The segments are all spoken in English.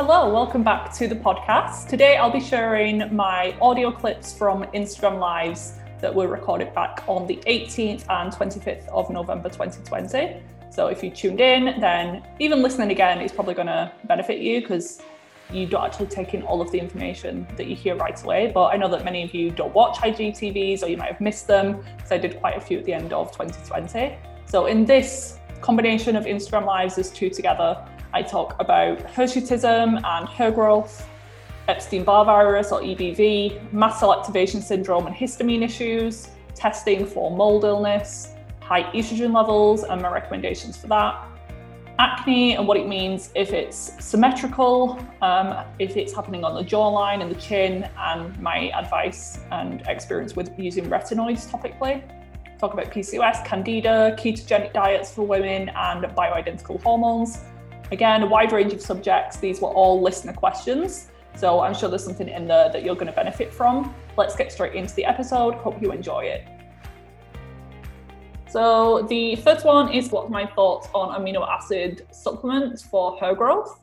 Hello, welcome back to the podcast. Today I'll be sharing my audio clips from Instagram Lives that were recorded back on the 18th and 25th of November 2020. So if you tuned in, then even listening again is probably going to benefit you because you don't actually take in all of the information that you hear right away. But I know that many of you don't watch IGTVs or you might have missed them because I did quite a few at the end of 2020. So in this combination of Instagram Lives, there's two together. I talk about hirsutism and hair growth, Epstein Barr virus or EBV, mast cell activation syndrome and histamine issues, testing for mold illness, high estrogen levels and my recommendations for that, acne and what it means if it's symmetrical, um, if it's happening on the jawline and the chin, and my advice and experience with using retinoids topically. Talk about PCOS, candida, ketogenic diets for women, and bioidentical hormones. Again, a wide range of subjects. These were all listener questions. So I'm sure there's something in there that you're going to benefit from. Let's get straight into the episode. Hope you enjoy it. So the first one is what my thoughts on amino acid supplements for hair growth.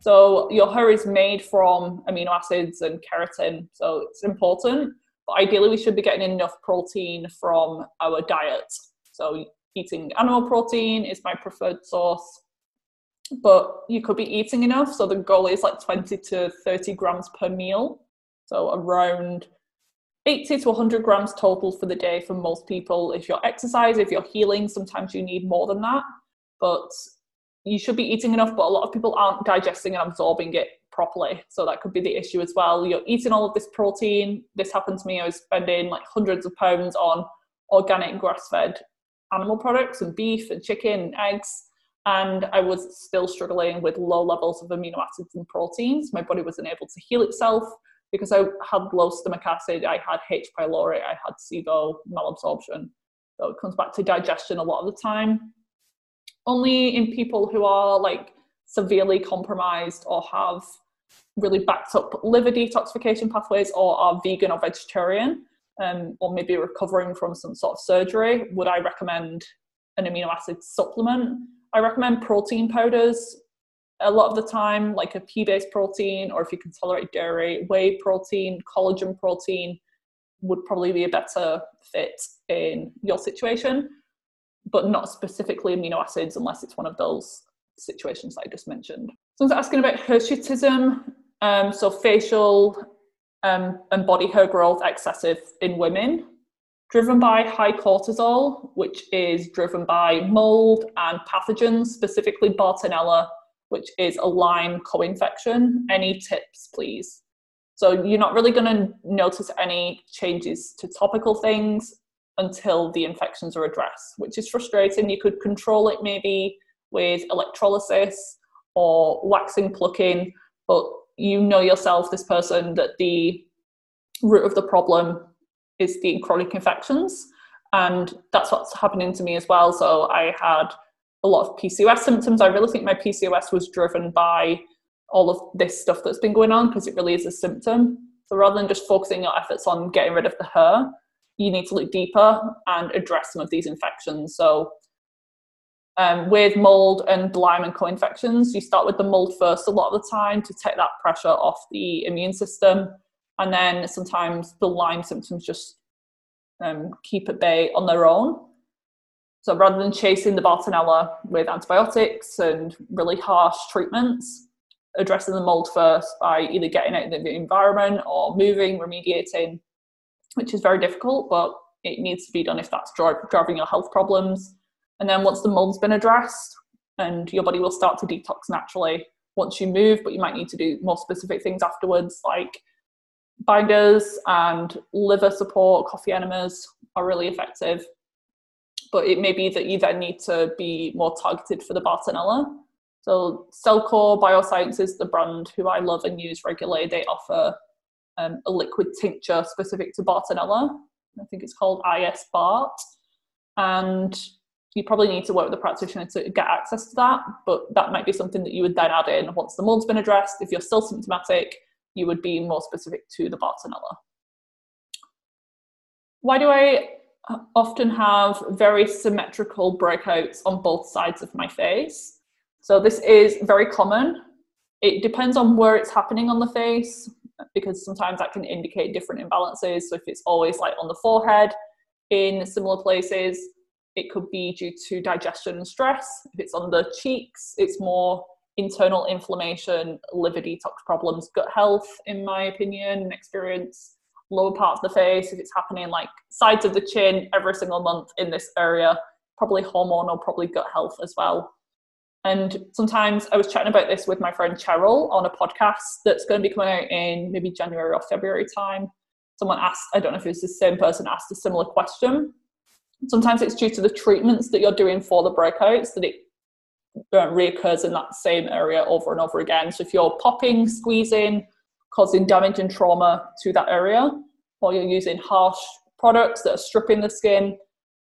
So your hair is made from amino acids and keratin, so it's important. But ideally, we should be getting enough protein from our diet. So eating animal protein is my preferred source but you could be eating enough. So the goal is like 20 to 30 grams per meal. So around 80 to 100 grams total for the day for most people. If you're exercising, if you're healing, sometimes you need more than that. But you should be eating enough, but a lot of people aren't digesting and absorbing it properly. So that could be the issue as well. You're eating all of this protein. This happened to me. I was spending like hundreds of pounds on organic grass fed animal products and beef and chicken and eggs and I was still struggling with low levels of amino acids and proteins. My body wasn't able to heal itself because I had low stomach acid, I had H. pylori, I had SIBO malabsorption. So it comes back to digestion a lot of the time. Only in people who are like severely compromised or have really backed up liver detoxification pathways or are vegan or vegetarian um, or maybe recovering from some sort of surgery would I recommend an amino acid supplement I recommend protein powders a lot of the time, like a pea based protein, or if you can tolerate dairy, whey protein, collagen protein would probably be a better fit in your situation, but not specifically amino acids unless it's one of those situations that I just mentioned. Someone's asking about hirsutism, um, so facial um, and body hair growth excessive in women driven by high cortisol, which is driven by mold and pathogens, specifically Bartonella, which is a Lyme co infection. Any tips, please? So, you're not really going to notice any changes to topical things until the infections are addressed, which is frustrating. You could control it maybe with electrolysis or waxing plucking, but you know yourself, this person, that the root of the problem is the chronic infections. And that's what's happening to me as well. So I had a lot of PCOS symptoms. I really think my PCOS was driven by all of this stuff that's been going on because it really is a symptom. So rather than just focusing your efforts on getting rid of the hair, you need to look deeper and address some of these infections. So um, with mold and Lyme and co-infections, you start with the mold first a lot of the time to take that pressure off the immune system and then sometimes the Lyme symptoms just um, keep at bay on their own. So rather than chasing the Bartonella with antibiotics and really harsh treatments, addressing the mold first by either getting out of the environment or moving, remediating, which is very difficult, but it needs to be done if that's driving your health problems. And then once the mold's been addressed, and your body will start to detox naturally once you move, but you might need to do more specific things afterwards, like binders and liver support, coffee enemas are really effective. But it may be that you then need to be more targeted for the Bartonella. So Cellcore Biosciences, the brand who I love and use regularly, they offer um, a liquid tincture specific to Bartonella. I think it's called IS Bart. And you probably need to work with a practitioner to get access to that, but that might be something that you would then add in once the mold's been addressed. If you're still symptomatic, you would be more specific to the Bartonella. Why do I uh, often have very symmetrical breakouts on both sides of my face? So this is very common. It depends on where it's happening on the face because sometimes that can indicate different imbalances. So if it's always like on the forehead, in similar places, it could be due to digestion and stress. If it's on the cheeks, it's more internal inflammation, liver detox problems, gut health, in my opinion and experience. Lower parts of the face, if it's happening like sides of the chin every single month in this area, probably hormonal, probably gut health as well. And sometimes I was chatting about this with my friend Cheryl on a podcast that's going to be coming out in maybe January or February time. Someone asked, I don't know if it was the same person asked a similar question. Sometimes it's due to the treatments that you're doing for the breakouts that it reoccurs in that same area over and over again. So if you're popping, squeezing, causing damage and trauma to that area, or you're using harsh products that are stripping the skin,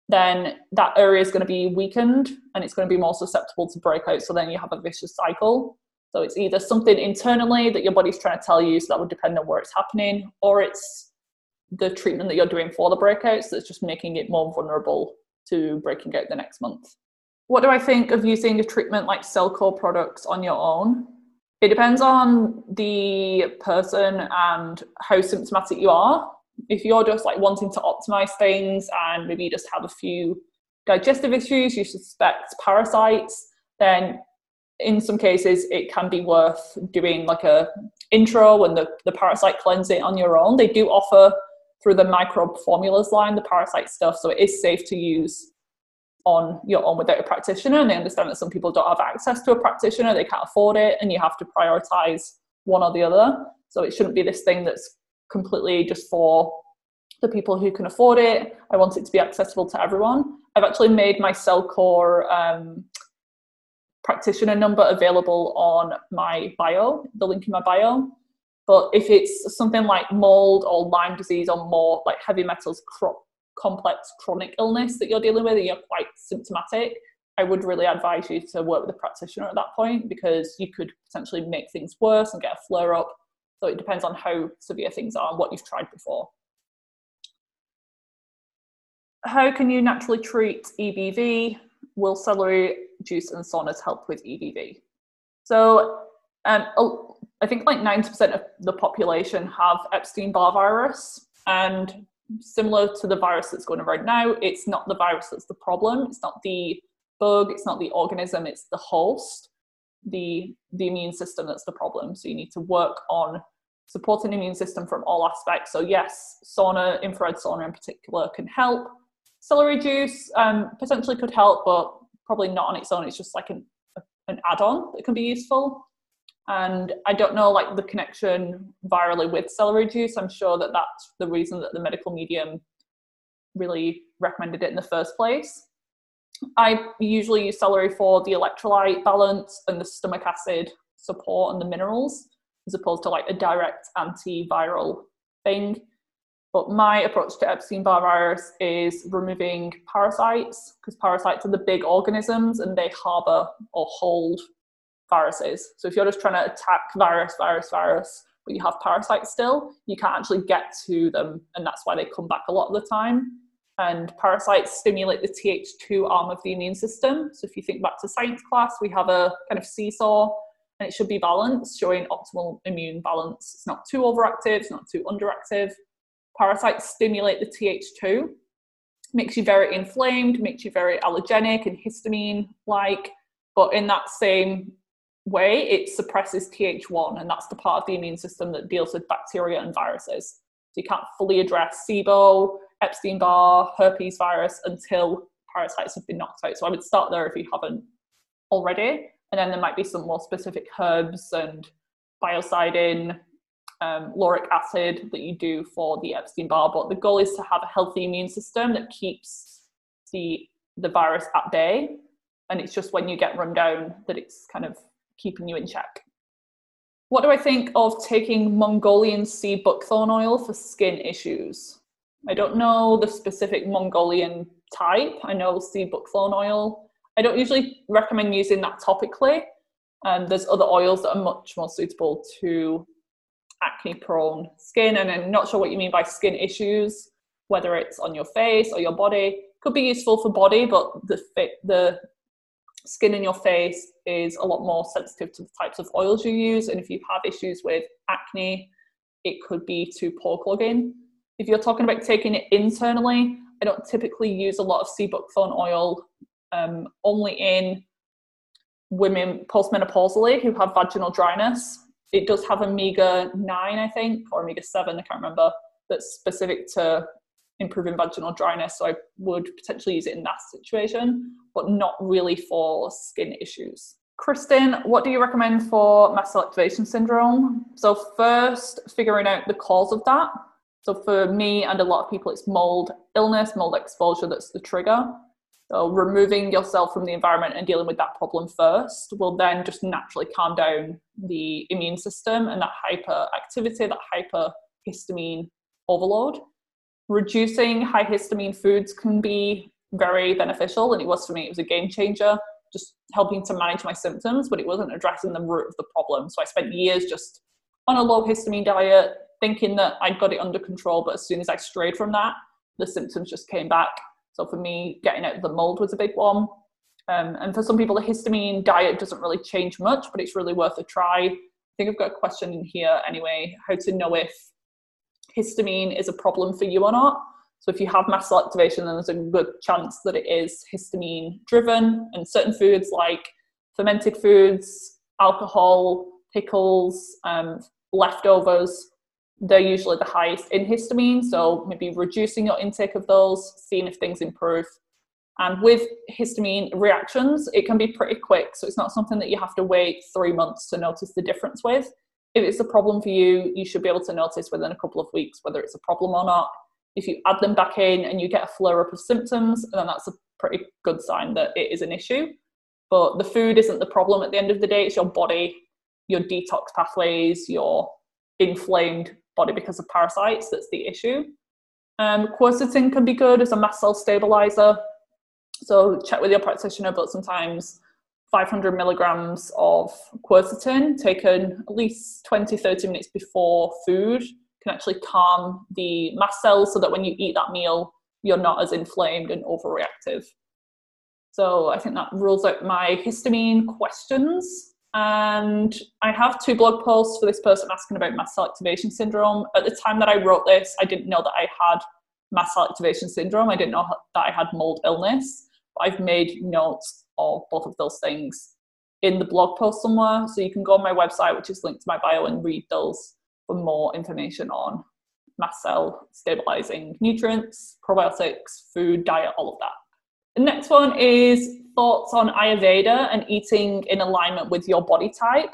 then that area is going to be weakened and it's going to be more susceptible to breakout. So then you have a vicious cycle. So it's either something internally that your body's trying to tell you, so that would depend on where it's happening, or it's the treatment that you're doing for the breakouts that's just making it more vulnerable to breaking out the next month. What do I think of using a treatment like Cellcore products on your own? It depends on the person and how symptomatic you are. If you're just like wanting to optimize things and maybe you just have a few digestive issues, you suspect parasites, then in some cases it can be worth doing like a intro and the, the parasite cleansing on your own. They do offer through the microbe formulas line, the parasite stuff. So it is safe to use on your own without a practitioner. And they understand that some people don't have access to a practitioner, they can't afford it, and you have to prioritize one or the other. So it shouldn't be this thing that's completely just for the people who can afford it. I want it to be accessible to everyone. I've actually made my Cellcore um, practitioner number available on my bio, the link in my bio. But if it's something like mold or Lyme disease or more like heavy metals cro- complex chronic illness that you're dealing with and you're quite symptomatic, I would really advise you to work with a practitioner at that point because you could potentially make things worse and get a flare up. So it depends on how severe things are and what you've tried before. How can you naturally treat EBV? Will celery juice and saunas help with EBV? So um, I think like 90% of the population have Epstein Barr virus. And similar to the virus that's going around now, it's not the virus that's the problem. It's not the bug, it's not the organism, it's the host, the, the immune system that's the problem. So you need to work on supporting the immune system from all aspects. So, yes, sauna, infrared sauna in particular, can help. Celery juice um, potentially could help, but probably not on its own. It's just like an, an add on that can be useful and I don't know like the connection virally with celery juice. I'm sure that that's the reason that the medical medium really recommended it in the first place. I usually use celery for the electrolyte balance and the stomach acid support and the minerals, as opposed to like a direct antiviral thing. But my approach to Epstein Barr virus is removing parasites because parasites are the big organisms and they harbor or hold viruses. So if you're just trying to attack virus, virus, virus, but you have parasites still, you can't actually get to them, and that's why they come back a lot of the time. And parasites stimulate the Th2 arm of the immune system. So if you think back to science class, we have a kind of seesaw, and it should be balanced, showing optimal immune balance. It's not too overactive, it's not too underactive. Parasites stimulate the Th2, makes you very inflamed, makes you very allergenic and histamine like, but in that same way, it suppresses Th1, and that's the part of the immune system that deals with bacteria and viruses. So you can't fully address SIBO, Epstein Barr, herpes virus until parasites have been knocked out. So I would start there if you haven't already. And then there might be some more specific herbs and biocidin, um, lauric acid that you do for the Epstein Barr. But the goal is to have a healthy immune system that keeps the the virus at bay. And it's just when you get run down that it's kind of keeping you in check. What do I think of taking Mongolian sea buckthorn oil for skin issues? I don't know the specific Mongolian type. I know sea buckthorn oil. I don't usually recommend using that topically. And there's other oils that are much more suitable to acne prone skin. And I'm not sure what you mean by skin issues, whether it's on your face or your body. Could be useful for body, but the the skin in your face is a lot more sensitive to the types of oils you use. And if you have issues with acne, it could be too pore clogging. If you're talking about taking it internally, I don't typically use a lot of sea buckthorn oil, um, only in women postmenopausally who have vaginal dryness. It does have omega 9, I think, or omega 7, I can't remember, that's specific to improving vaginal dryness. So I would potentially use it in that situation, but not really for skin issues. Kristen, what do you recommend for mast cell activation syndrome? So, first, figuring out the cause of that. So for me and a lot of people, it's mold illness, mold exposure that's the trigger. So removing yourself from the environment and dealing with that problem first will then just naturally calm down the immune system and that hyperactivity, that hyperhistamine overload. Reducing high histamine foods can be very beneficial, and it was for me. It was a game changer, just helping to manage my symptoms, but it wasn't addressing the root of the problem. So I spent years just on a low histamine diet, thinking that I'd got it under control, but as soon as I strayed from that, the symptoms just came back. So for me, getting out of the mold was a big one. Um, and for some people, the histamine diet doesn't really change much, but it's really worth a try. I think I've got a question in here anyway how to know if histamine is a problem for you or not. So if you have mast cell activation, then there's a good chance that it is histamine driven. And certain foods like fermented foods, alcohol, pickles, um, leftovers they're usually the highest in histamine. So maybe reducing your intake of those, seeing if things improve. And with histamine reactions, it can be pretty quick. So it's not something that you have to wait three months to notice the difference with. If it's a problem for you, you should be able to notice within a couple of weeks whether it's a problem or not. If you add them back in and you get a flare up of symptoms, then that's a pretty good sign that it is an issue. But the food isn't the problem at the end of the day, it's your body, your detox pathways, your inflamed body because of parasites that's the issue. Um, quercetin can be good as a mast cell stabilizer. So check with your practitioner, but sometimes 500 milligrams of quercetin taken at least 20, 30 minutes before food can actually calm the mast cells so that when you eat that meal, you're not as inflamed and overreactive. So I think that rules out my histamine questions. And I have two blog posts for this person asking about mast cell activation syndrome. At the time that I wrote this, I didn't know that I had mast cell activation syndrome. I didn't know that I had mold illness. But I've made notes of both of those things in the blog post somewhere. So you can go on my website, which is linked to my bio, and read those for more information on mast cell stabilizing nutrients, probiotics, food, diet, all of that. The next one is thoughts on Ayurveda and eating in alignment with your body type.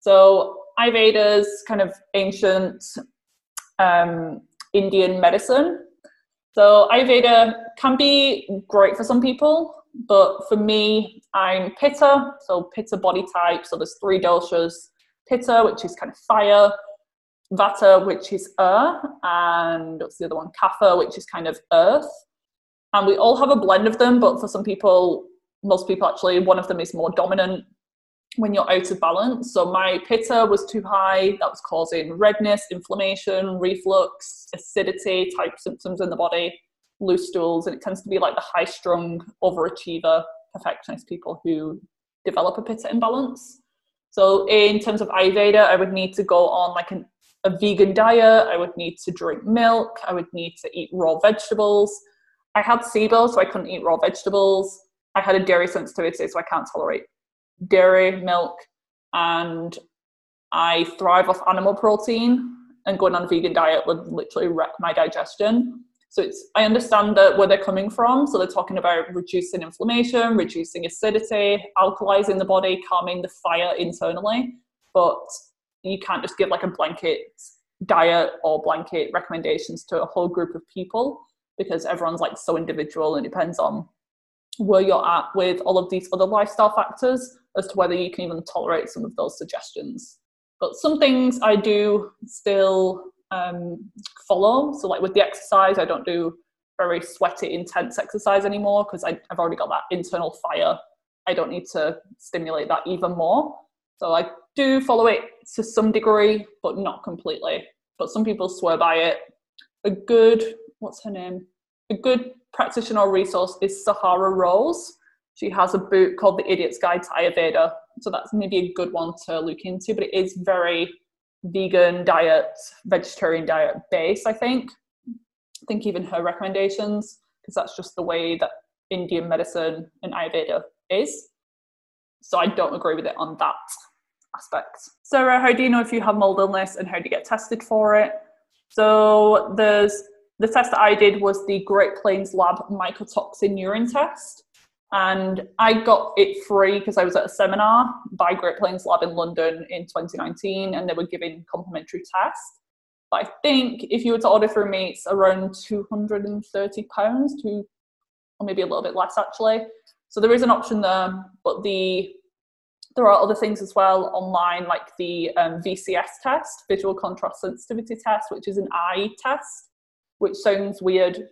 So, Ayurveda is kind of ancient um, Indian medicine. So, Ayurveda can be great for some people, but for me, I'm Pitta, so Pitta body type. So, there's three doshas Pitta, which is kind of fire, Vata, which is earth, and what's the other one? Kapha, which is kind of earth. And we all have a blend of them but for some people most people actually one of them is more dominant when you're out of balance. So my pitta was too high. That was causing redness inflammation reflux acidity type symptoms in the body loose stools and it tends to be like the high strung overachiever perfectionist people who develop a pitta imbalance. So in terms of ayurveda i would need to go on like an, a vegan diet i would need to drink milk i would need to eat raw vegetables I had SIBO, so I couldn't eat raw vegetables. I had a dairy sensitivity, so I can't tolerate dairy, milk, and I thrive off animal protein. and going on a vegan diet would literally wreck my digestion. So it's I understand that where they're coming from. So they're talking about reducing inflammation, reducing acidity, alkalizing the body, calming the fire internally. But you can't just give like a blanket diet or blanket recommendations to a whole group of people because everyone's like so individual and depends on where you're at with all of these other lifestyle factors as to whether you can even tolerate some of those suggestions. But some things I do still um, follow. So, like with the exercise, I don't do very sweaty, intense exercise anymore because I've already got that internal fire. I don't need to stimulate that even more. So, I do follow it to some degree, but not completely. But some people swear by it. A good, what's her name? A good practitioner or resource is Sahara Rose. She has a book called The Idiot's Guide to Ayurveda. So that's maybe a good one to look into, but it is very vegan diet, vegetarian diet base, I think. I think even her recommendations, because that's just the way that Indian medicine and Ayurveda is. So I don't agree with it on that aspect. Sarah, how do you know if you have mold illness and how do you get tested for it? So there's the test that I did was the Great Plains Lab mycotoxin urine test. And I got it free because I was at a seminar by Great Plains Lab in London in 2019 and they were giving complimentary tests. But I think if you were to order through me, it's around £230 to, or maybe a little bit less actually. So there is an option there, but the there are other things as well online, like the um, VCS test, visual contrast sensitivity test, which is an eye test, which sounds weird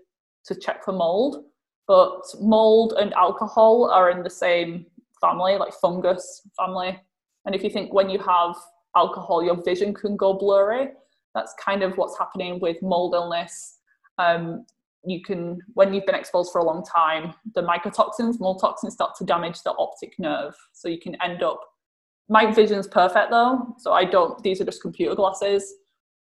to check for mold but mold and alcohol are in the same family, like fungus family. And if you think when you have alcohol, your vision can go blurry, that's kind of what's happening with mold illness. Um, you can, when you've been exposed for a long time, the mycotoxins, mold toxins start to damage the optic nerve. So you can end up, my vision's perfect though. So I don't, these are just computer glasses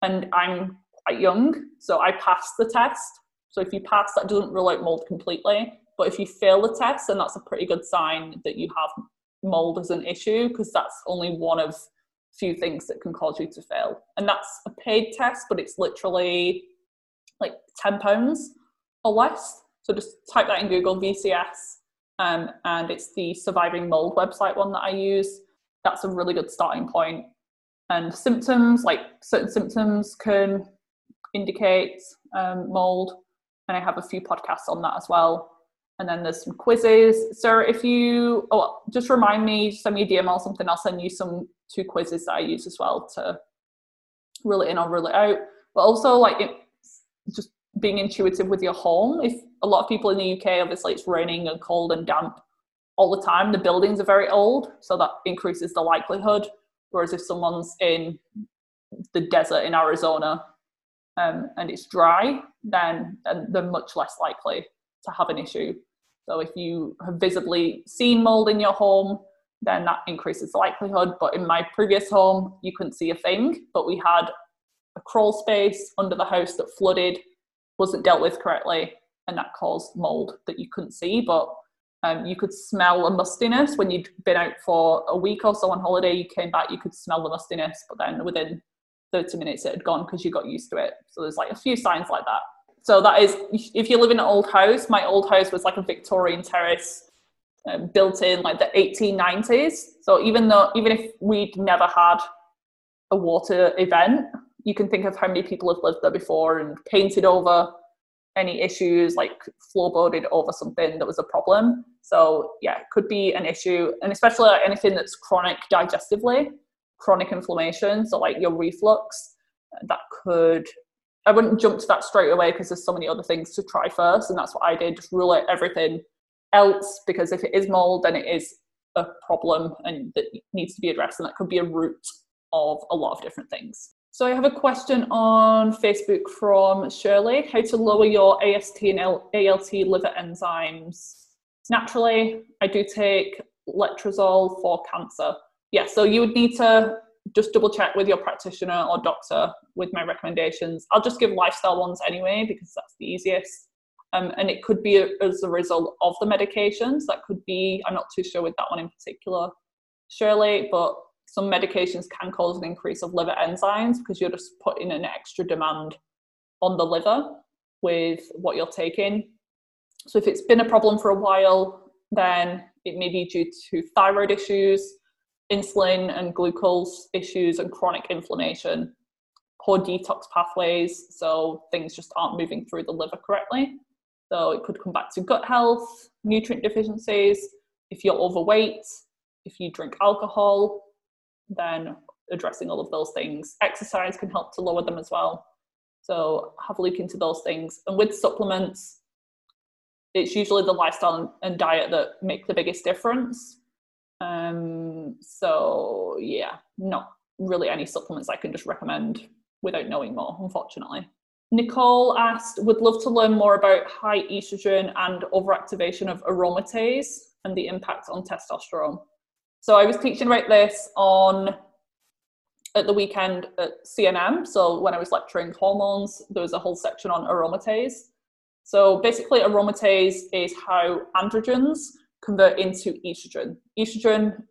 and I'm quite young. So I passed the test so if you pass, that doesn't rule out mold completely. But if you fail the test, then that's a pretty good sign that you have mold as an issue because that's only one of few things that can cause you to fail. And that's a paid test, but it's literally like ten pounds or less. So just type that in Google VCS, um, and it's the Surviving Mold website one that I use. That's a really good starting point. And symptoms, like certain symptoms, can indicate um, mold and I have a few podcasts on that as well. And then there's some quizzes. So if you, oh, just remind me, send me a DM or something. I'll send you some two quizzes that I use as well to rule it in or rule it out. But also like it, just being intuitive with your home. If a lot of people in the UK, obviously it's raining and cold and damp all the time. The buildings are very old, so that increases the likelihood. Whereas if someone's in the desert in Arizona, um, and it's dry, then, they're much less likely to have an issue. So if you have visibly seen mold in your home, then that increases the likelihood. But in my previous home, you couldn't see a thing, but we had a crawl space under the house that flooded, wasn't dealt with correctly, and that caused mold that you couldn't see. But um, you could smell a mustiness when you'd been out for a week or so on holiday. You came back, you could smell the mustiness, but then within 30 minutes it had gone because you got used to it. So there's like a few signs like that. So that is, if you live in an old house, my old house was like a Victorian terrace um, built in like the 1890s. So even though, even if we'd never had a water event, you can think of how many people have lived there before and painted over any issues, like floorboarded over something that was a problem. So yeah, it could be an issue, and especially like anything that's chronic digestively chronic inflammation, so like your reflux, that could I wouldn't jump to that straight away because there's so many other things to try first, and that's what I did. Just rule out everything else because if it is mold, then it is a problem and that needs to be addressed, and that could be a root of a lot of different things. So I have a question on Facebook from Shirley: How to lower your AST and ALT liver enzymes? Naturally, I do take letrozole for cancer yeah, so you would need to just double check with your practitioner or doctor with my recommendations. I'll just give lifestyle ones anyway because that's the easiest. Um, and it could be as a result of the medications. That could be, I'm not too sure with that one in particular, Shirley, but some medications can cause an increase of liver enzymes because you're just putting an extra demand on the liver with what you're taking. So if it's been a problem for a while, then it may be due to thyroid issues, insulin and glucose issues, and chronic inflammation, poor detox pathways, so things just aren't moving through the liver correctly. So it could come back to gut health, nutrient deficiencies. If you're overweight, if you drink alcohol, then addressing all of those things. Exercise can help to lower them as well. So have a look into those things. And with supplements, it's usually the lifestyle and diet that make the biggest difference. Um, so yeah, not really any supplements I can just recommend without knowing more, unfortunately. Nicole asked, would love to learn more about high estrogen and overactivation of aromatase and the impact on testosterone. So I was teaching about this on at the weekend at CNM. So when I was lecturing hormones, there was a whole section on aromatase. So basically, aromatase is how androgens convert into estrogen. Estrogen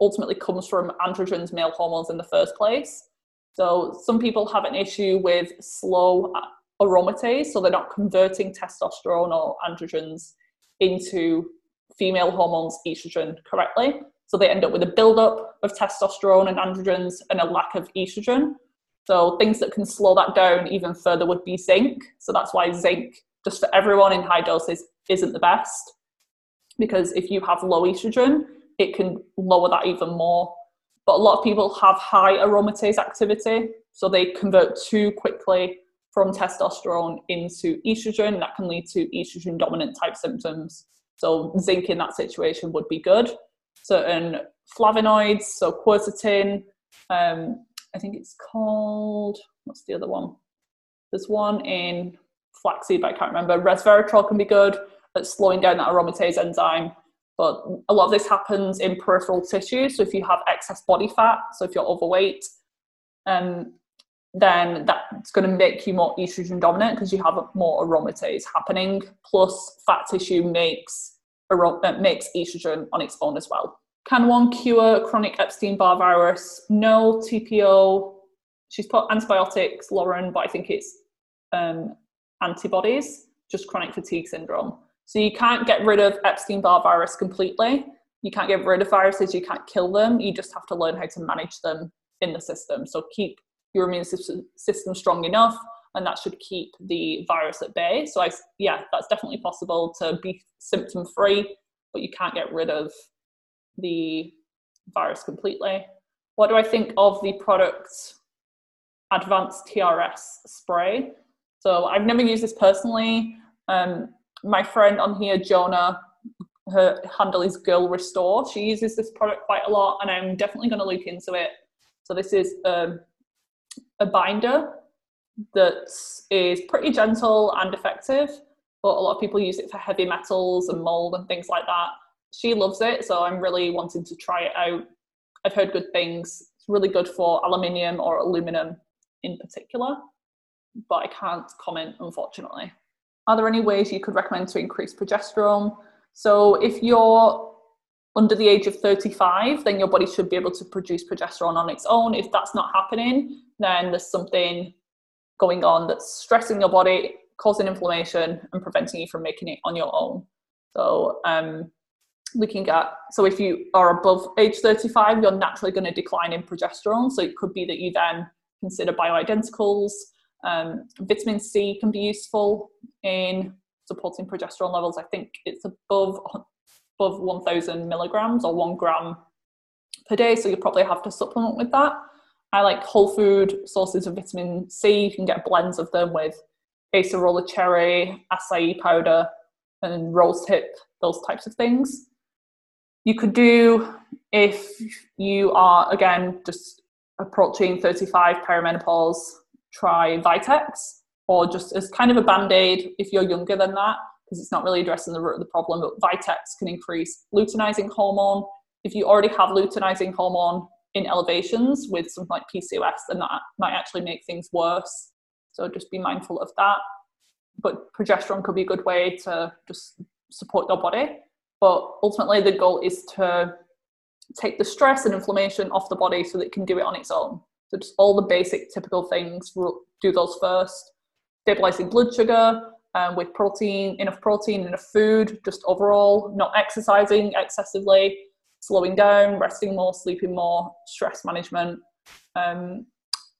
ultimately comes from androgens, male hormones, in the first place. So some people have an issue with slow aromatase, so they're not converting testosterone or androgens into female hormones, estrogen, correctly. So they end up with a buildup of testosterone and androgens and a lack of estrogen. So things that can slow that down even further would be zinc. So that's why zinc, just for everyone in high doses, isn't the best. Because if you have low estrogen, it can lower that even more but a lot of people have high aromatase activity, so they convert too quickly from testosterone into estrogen. That can lead to estrogen dominant type symptoms. So, zinc in that situation would be good. Certain flavonoids, so quercetin, um, I think it's called, what's the other one? There's one in flaxseed, but I can't remember. Resveratrol can be good at slowing down that aromatase enzyme. But a lot of this happens in peripheral tissue. So if you have excess body fat, so if you're overweight, um, then that's going to make you more estrogen dominant because you have more aromatase happening. Plus, fat tissue makes makes estrogen on its own as well. Can one cure chronic Epstein-Barr virus? No, TPO. She's put antibiotics, Lauren, but I think it's um, antibodies, just chronic fatigue syndrome. So you can't get rid of Epstein Barr virus completely. You can't get rid of viruses, you can't kill them. You just have to learn how to manage them in the system. So keep your immune system strong enough, and that should keep the virus at bay. So I, yeah, that's definitely possible to be symptom free, but you can't get rid of the virus completely. What do I think of the product Advanced TRS spray? So I've never used this personally. Um, my friend on here, Jonah, her handle is Girl Restore. She uses this product quite a lot, and I'm definitely going to look into it. So this is um, a binder that is pretty gentle and effective, but a lot of people use it for heavy metals and mold and things like that. She loves it, so I'm really wanting to try it out. I've heard good things. It's really good for aluminium or aluminum in particular, but I can't comment unfortunately. Are there any ways you could recommend to increase progesterone? So if you're under the age of 35, then your body should be able to produce progesterone on its own. If that's not happening, then there's something going on that's stressing your body, causing inflammation, and preventing you from making it on your own. So, um, looking at so if you are above age 35, you're naturally going to decline in progesterone. So it could be that you then consider bioidenticals, um, vitamin C can be useful in supporting progesterone levels. I think it's above above 1,000 milligrams or one gram per day, so you probably have to supplement with that. I like whole food sources of vitamin C. You can get blends of them with acerola cherry, acai powder, and rose hip, those types of things. You could do if you are again just approaching 35 perimenopause try Vitex or just as kind of a band aid if you're younger than that, because it's not really addressing the root of the problem. But Vitex can increase luteinizing hormone. If you already have luteinizing hormone in elevations with something like PCOS, then that might actually make things worse. So just be mindful of that. But progesterone could be a good way to just support your body. But ultimately, the goal is to take the stress and inflammation off the body so that it can do it on its own. So just all the basic typical things, do those first. Stabilizing blood sugar um, with protein, enough protein, enough food, just overall, not exercising excessively, slowing down, resting more, sleeping more, stress management, um,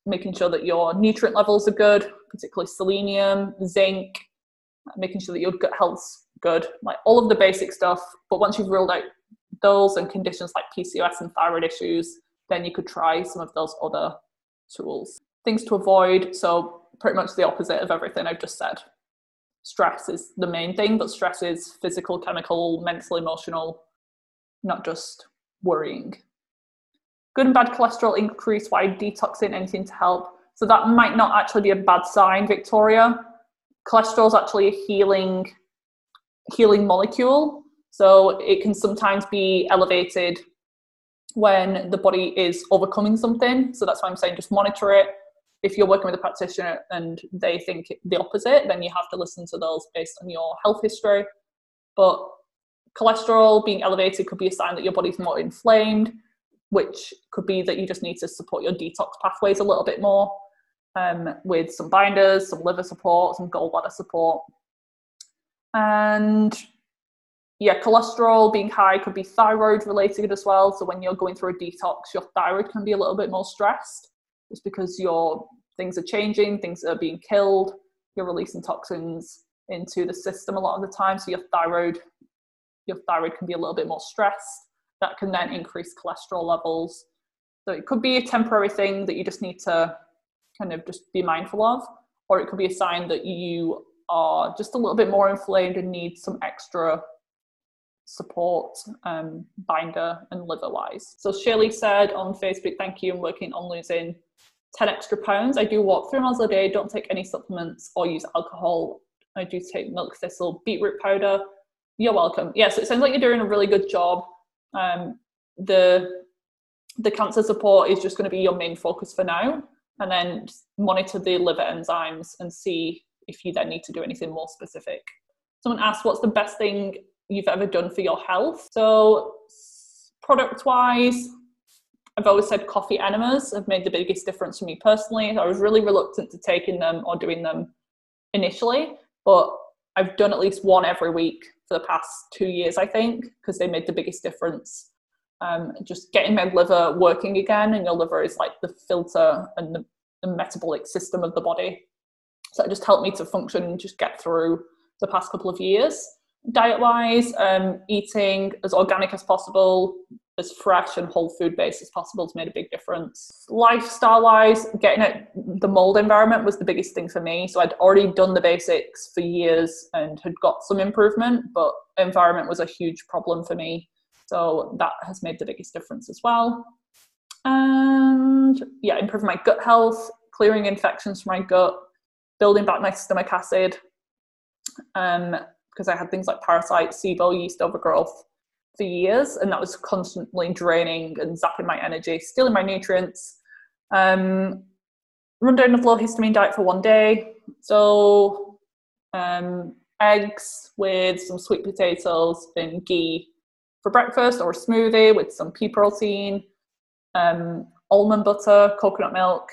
making sure that your nutrient levels are good, particularly selenium, zinc, making sure that your gut health's good, like all of the basic stuff. But once you've ruled out those and conditions like PCOS and thyroid issues, then you could try some of those other tools. Things to avoid. So, pretty much the opposite of everything I've just said. Stress is the main thing, but stress is physical, chemical, mental, emotional, not just worrying. Good and bad cholesterol increase while detoxing, anything to help. So, that might not actually be a bad sign, Victoria. Cholesterol is actually a healing healing molecule so it can sometimes be elevated when the body is overcoming something. So that's why I'm saying just monitor it. If you're working with a practitioner and they think the opposite, then you have to listen to those based on your health history. But cholesterol being elevated could be a sign that your body's more inflamed, which could be that you just need to support your detox pathways a little bit more um, with some binders, some liver support, some gallbladder support. And yeah, cholesterol being high could be thyroid related as well. So when you're going through a detox, your thyroid can be a little bit more stressed just because your things are changing, things are being killed, you're releasing toxins into the system a lot of the time. So your thyroid, your thyroid can be a little bit more stressed. That can then increase cholesterol levels. So it could be a temporary thing that you just need to kind of just be mindful of, or it could be a sign that you are just a little bit more inflamed and need some extra support um, binder and liver wise. So Shirley said on Facebook, thank you, I'm working on losing 10 extra pounds. I do walk three miles a day, don't take any supplements or use alcohol. I do take milk thistle, beetroot powder. You're welcome. Yes, it sounds like you're doing a really good job. Um, the the cancer support is just going to be your main focus for now, and then monitor the liver enzymes and see if you then need to do anything more specific. Someone asked, "What's the best thing you've ever done for your health. So, product wise, I've always said coffee enemas have made the biggest difference for me personally. I was really reluctant to taking them or doing them initially, but I've done at least one every week for the past two years, I think, because they made the biggest difference. Um, just getting my liver working again, and your liver is like the filter and the, the metabolic system of the body. So it just helped me to function and just get through the past couple of years diet wise, um, eating as organic as possible, as fresh and whole food based as possible has made a big difference. Lifestyle wise, getting it, the mold environment was the biggest thing for me. So I'd already done the basics for years and had got some improvement, but environment was a huge problem for me. So that has made the biggest difference as well. And yeah, improving my gut health, clearing infections from my gut, building back my stomach acid, um, because I had things like parasites, SIBO, yeast overgrowth for years, and that was constantly draining and zapping my energy, stealing my nutrients. Um, run down a low histamine diet for one day. So, um, eggs with some sweet potatoes and ghee for breakfast, or a smoothie with some pea protein, um, almond butter, coconut milk,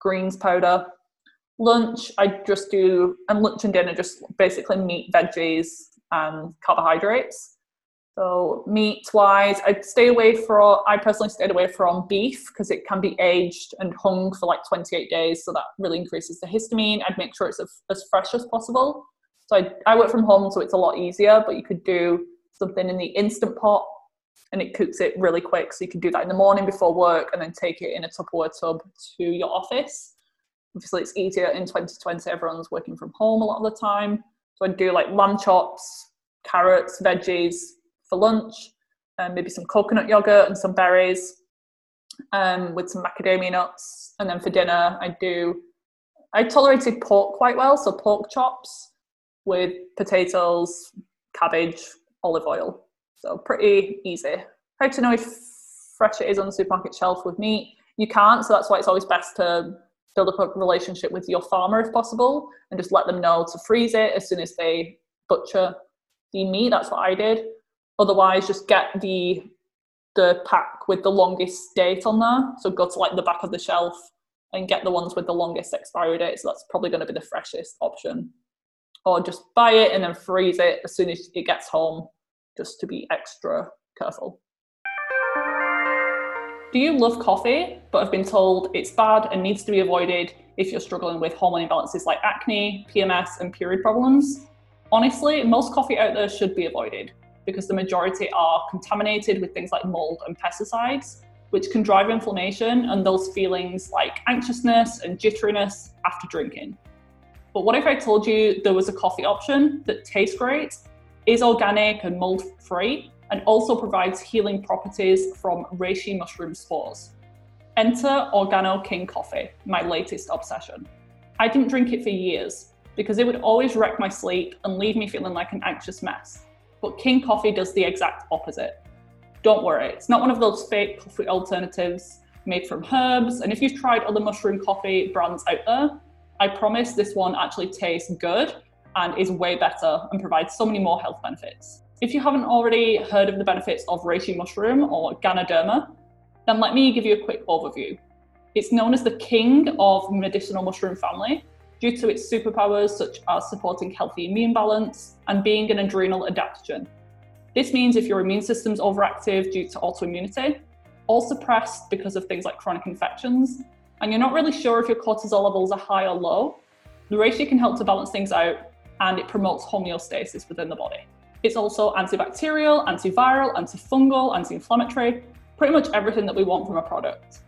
greens powder, lunch i just do and lunch and dinner just basically meat veggies and carbohydrates so meat wise i'd stay away from i personally stayed away from beef because it can be aged and hung for like 28 days. So that really increases the histamine. I'd make sure it's as fresh as possible. So I, I work from home so it's a lot easier but you could do something in the instant pot and it cooks it really quick. So you can do that in the morning before work and then take it in a tupperware tub to your office. Obviously it's easier in 2020 everyone's working from home a lot of the time. So I'd do like lamb chops carrots veggies for lunch and maybe some coconut yogurt and some berries um, with some macadamia nuts. And then for dinner i do i tolerated pork quite well. So pork chops with potatoes cabbage olive oil. So pretty easy. How to know if fresh it is on the supermarket shelf with meat? You can't so that's why it's always best to build up a relationship with your farmer if possible and just let them know to freeze it as soon as they butcher the meat. That's what I did. Otherwise, just get the the pack with the longest date on there. So go to like the back of the shelf and get the ones with the longest expiry date. So that's probably going to be the freshest option. Or just buy it and then freeze it as soon as it gets home, just to be extra careful. Do you love coffee but have been told it's bad and needs to be avoided if you're struggling with hormone imbalances like acne, PMS, and period problems? Honestly, most coffee out there should be avoided because the majority are contaminated with things like mold and pesticides, which can drive inflammation and those feelings like anxiousness and jitteriness after drinking. But what if I told you there was a coffee option that tastes great, is organic and mold free, and also provides healing properties from reishi mushroom spores? Enter Organo King Coffee, my latest obsession. I didn't drink it for years because it would always wreck my sleep and leave me feeling like an anxious mess. But King Coffee does the exact opposite. Don't worry, it's not one of those fake coffee alternatives made from herbs. And if you've tried other mushroom coffee brands out there, I promise this one actually tastes good and is way better and provides so many more health benefits. If you haven't already heard of the benefits of reishi mushroom or Ganoderma, then let me give you a quick overview. It's known as the king of medicinal mushroom family due to its superpowers such as supporting healthy immune balance and being an adrenal adaptogen. This means if your immune system's overactive due to autoimmunity, or suppressed because of things like chronic infections, and you're not really sure if your cortisol levels are high or low, the reishi can help to balance things out and it promotes homeostasis within the body. It's also antibacterial, antiviral, antifungal, anti inflammatory, pretty much everything that we want from a product.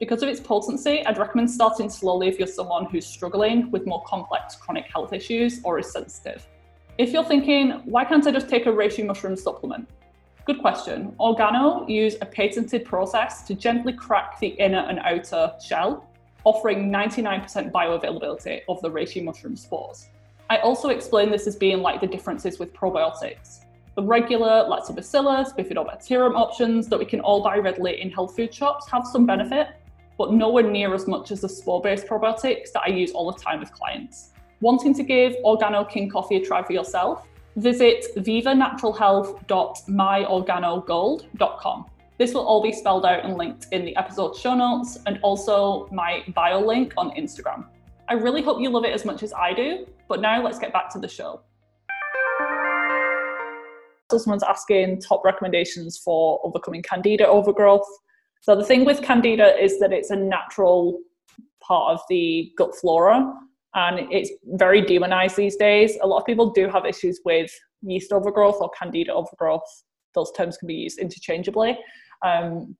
Because of its potency, I'd recommend starting slowly if you're someone who's struggling with more complex chronic health issues or is sensitive. If you're thinking, why can't I just take a reishi mushroom supplement? Good question. Organo use a patented process to gently crack the inner and outer shell, offering 99% bioavailability of the reishi mushroom spores. I also explain this as being like the differences with probiotics. The regular lactobacillus, bifidobacterium options that we can all buy readily in health food shops have some benefit, but nowhere near as much as the spore based probiotics that I use all the time with clients. Wanting to give Organo King Coffee a try for yourself? Visit vivanaturalhealth.myorganogold.com. This will all be spelled out and linked in the episode show notes and also my bio link on Instagram. I really hope you love it as much as I do, but now let's get back to the show. So Someone's asking top recommendations for overcoming candida overgrowth. So the thing with candida is that it's a natural part of the gut flora and it's very demonized these days. A lot of people do have issues with yeast overgrowth or candida overgrowth. Those terms can be used interchangeably um,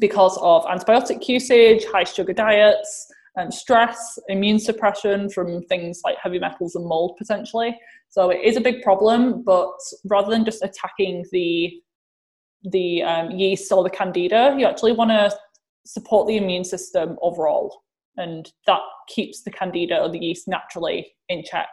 because of antibiotic usage, high sugar diets, um, stress, immune suppression from things like heavy metals and mold potentially. So it is a big problem, but rather than just attacking the the um, yeast or the candida, you actually want to support the immune system overall, and that keeps the candida or the yeast naturally in check.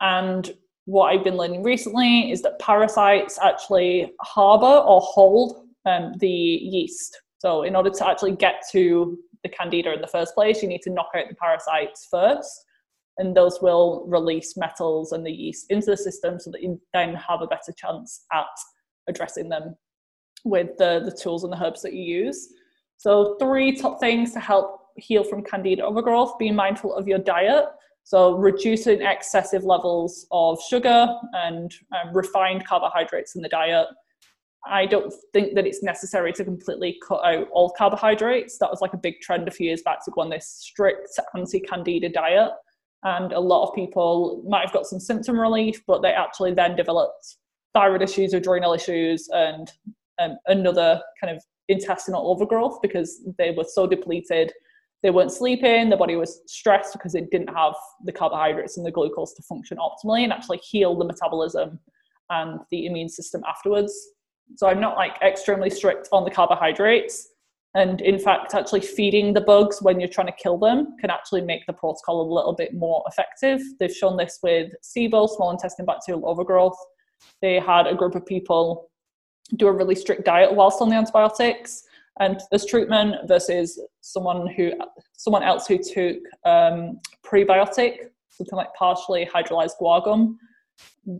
And what I've been learning recently is that parasites actually harbor or hold um, the yeast. So, in order to actually get to the candida in the first place, you need to knock out the parasites first and those will release metals and the yeast into the system so that you then have a better chance at addressing them with the, the tools and the herbs that you use. So, three top things to help heal from candida overgrowth being mindful of your diet. So, reducing excessive levels of sugar and um, refined carbohydrates in the diet. I don't think that it's necessary to completely cut out all carbohydrates. That was like a big trend a few years back to go on this strict anti candida diet and a lot of people might have got some symptom relief, but they actually then developed thyroid issues, or adrenal issues, and um, another kind of intestinal overgrowth because they were so depleted. They weren't sleeping, the body was stressed because it didn't have the carbohydrates and the glucose to function optimally and actually heal the metabolism and the immune system afterwards. So I'm not like extremely strict on the carbohydrates, and in fact, actually feeding the bugs when you're trying to kill them can actually make the protocol a little bit more effective. They've shown this with SIBO, small intestine bacterial overgrowth. They had a group of people do a really strict diet whilst on the antibiotics and this treatment versus someone who someone else who took um, prebiotic, something like partially hydrolyzed guar gum.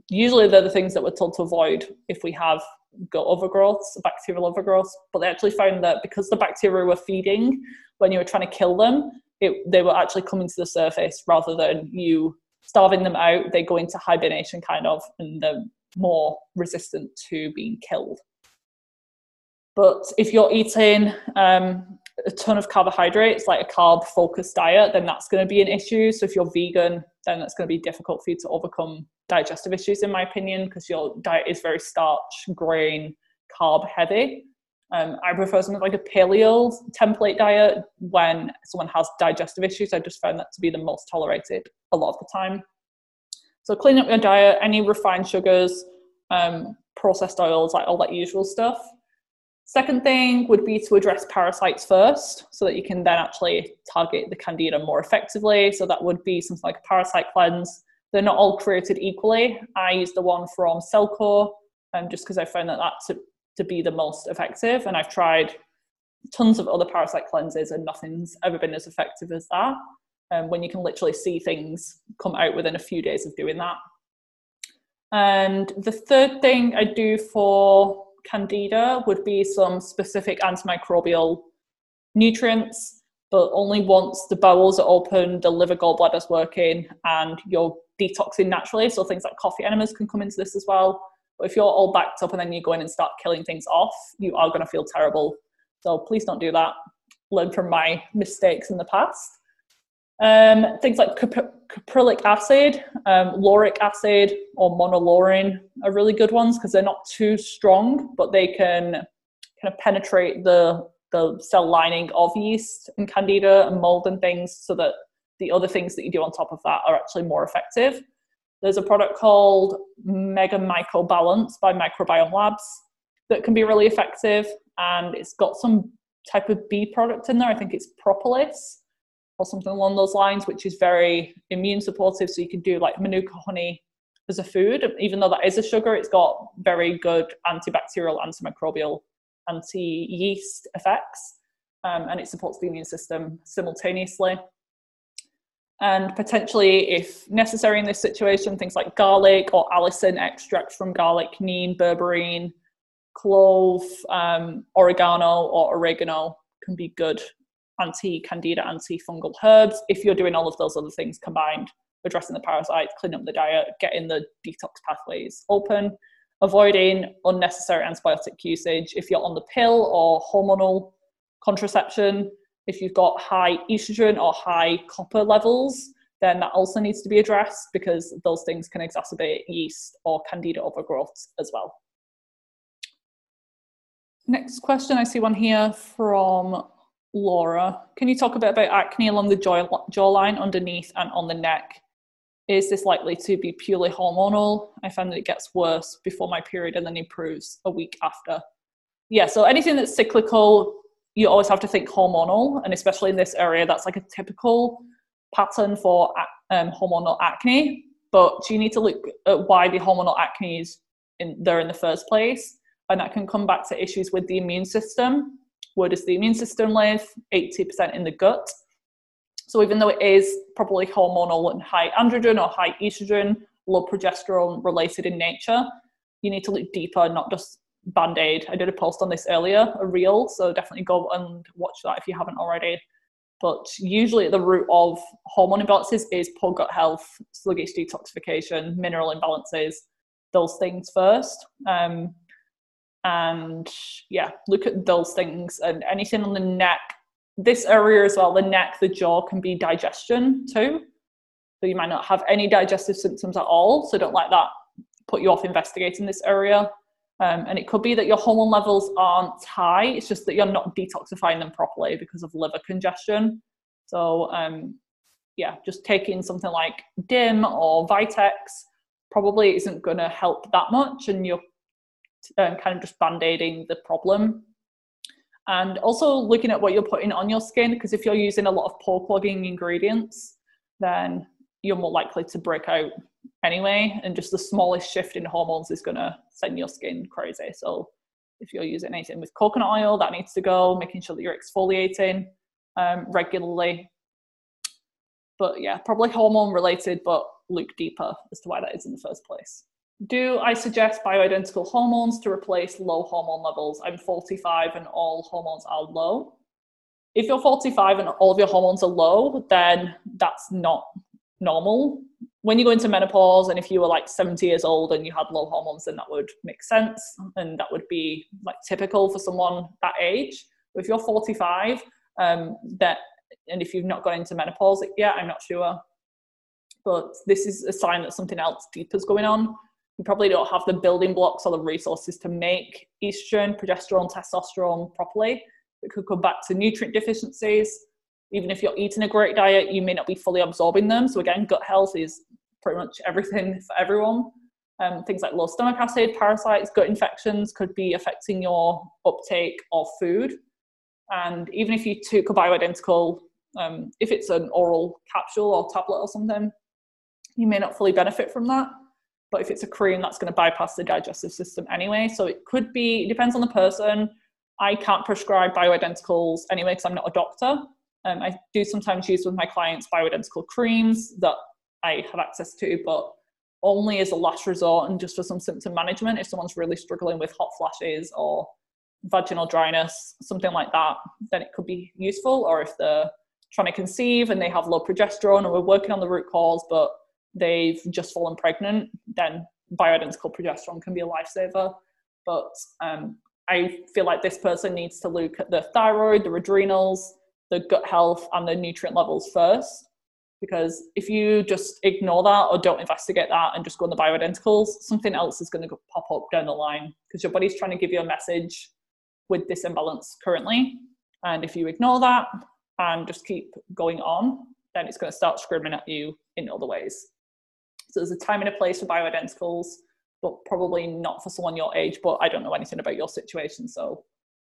Usually, they're the things that we're told to avoid if we have gut overgrowths, bacterial overgrowths, but they actually found that because the bacteria were feeding when you were trying to kill them, it, they were actually coming to the surface rather than you starving them out. They go into hibernation kind of, and they're more resistant to being killed. But if you're eating um, a ton of carbohydrates, like a carb focused diet, then that's going to be an issue. So if you're vegan, then that's going to be difficult for you to overcome digestive issues, in my opinion, because your diet is very starch, grain, carb heavy. Um, I prefer something like a paleo template diet when someone has digestive issues. I just found that to be the most tolerated a lot of the time. So clean up your diet, any refined sugars, um, processed oils, like all that usual stuff. Second thing would be to address parasites first so that you can then actually target the candida more effectively. So that would be something like a parasite cleanse. They're not all created equally. I use the one from Cellcore um, just because I found that that to, to be the most effective. And I've tried tons of other parasite cleanses and nothing's ever been as effective as that. Um, when you can literally see things come out within a few days of doing that. And the third thing I do for candida would be some specific antimicrobial nutrients, but only once the bowels are open, the liver gallbladder's working, and you're detoxing naturally. So things like coffee enemas can come into this as well. But if you're all backed up and then you go in and start killing things off, you are going to feel terrible. So please don't do that. Learn from my mistakes in the past. Um, things like caprylic acid, um, lauric acid, or monolaurin are really good ones because they're not too strong, but they can kind of penetrate the the cell lining of yeast and candida and mold and things so that the other things that you do on top of that are actually more effective. There's a product called Mega Myco Balance by Microbiome Labs that can be really effective, and it's got some type of bee product in there. I think it's propolis or something along those lines, which is very immune supportive. So you can do like manuka honey as a food, even though that is a sugar, it's got very good antibacterial, antimicrobial, anti yeast effects, um, and it supports the immune system simultaneously. And potentially, if necessary in this situation, things like garlic or allicin extract from garlic, neem, berberine, clove, um, oregano, or oregano can be good anti-candida, anti-fungal herbs. If you're doing all of those other things combined, addressing the parasites, cleaning up the diet, getting the detox pathways open, avoiding unnecessary antibiotic usage. If you're on the pill or hormonal contraception, if you've got high estrogen or high copper levels, then that also needs to be addressed because those things can exacerbate yeast or candida overgrowth as well. Next question, I see one here from Laura, can you talk a bit about acne along the jaw, jawline, underneath, and on the neck? Is this likely to be purely hormonal? I find that it gets worse before my period and then improves a week after. Yeah, so anything that's cyclical, you always have to think hormonal, and especially in this area, that's like a typical pattern for um, hormonal acne. But you need to look at why the hormonal acne is in there in the first place, and that can come back to issues with the immune system where does the immune system live? 80% in the gut. So even though it is probably hormonal and high androgen or high estrogen, low progesterone related in nature, you need to look deeper, not just band aid. I did a post on this earlier, a reel, so definitely go and watch that if you haven't already. But usually, at the root of hormone imbalances is poor gut health, sluggish detoxification, mineral imbalances, those things first. Um, and yeah look at those things and anything on the neck this area as well the neck the jaw can be digestion too. So you might not have any digestive symptoms at all so don't let that put you off investigating this area. Um, and it could be that your hormone levels aren't high it's just that you're not detoxifying them properly because of liver congestion. So um, yeah just taking something like DIM or vitex probably isn't going to help that much and you're um, kind of just band-aiding the problem. And also looking at what you're putting on your skin because if you're using a lot of pore clogging ingredients then you're more likely to break out anyway and just the smallest shift in hormones is going to send your skin crazy. So if you're using anything with coconut oil that needs to go making sure that you're exfoliating um, regularly. But yeah probably hormone related but look deeper as to why that is in the first place do I suggest bioidentical hormones to replace low hormone levels? I'm 45 and all hormones are low. If you're 45 and all of your hormones are low, then that's not normal. When you go into menopause, and if you were like 70 years old and you had low hormones, then that would make sense and that would be like typical for someone that age. But if you're 45, um, that and if you've not gone into menopause yet, I'm not sure. But this is a sign that something else deeper is going on you probably don't have the building blocks or the resources to make estrogen, progesterone, testosterone properly. It could come back to nutrient deficiencies. Even if you're eating a great diet, you may not be fully absorbing them. So, again, gut health is pretty much everything for everyone. Um, things like low stomach acid, parasites, gut infections could be affecting your uptake of food. And even if you took a bioidentical, um, if it's an oral capsule or tablet or something, you may not fully benefit from that but if it's a cream that's going to bypass the digestive system anyway. So it could be it depends on the person. I can't prescribe bioidenticals anyway because i'm not a doctor. Um, i do sometimes use with my clients bioidentical creams that i have access to but only as a last resort and just for some symptom management if someone's really struggling with hot flashes or vaginal dryness something like that then it could be useful. Or if they're trying to conceive and they have low progesterone and we're working on the root cause but they've just fallen pregnant, then bioidentical progesterone can be a lifesaver. But um, I feel like this person needs to look at the thyroid, the adrenals, the gut health, and the nutrient levels first. Because if you just ignore that or don't investigate that and just go on the bioidenticals, something else is going to pop up down the line because your body's trying to give you a message with this imbalance currently. And if you ignore that and just keep going on, then it's going to start screaming at you in other ways. So there's a time and a place for bioidenticals, but probably not for someone your age. But I don't know anything about your situation, so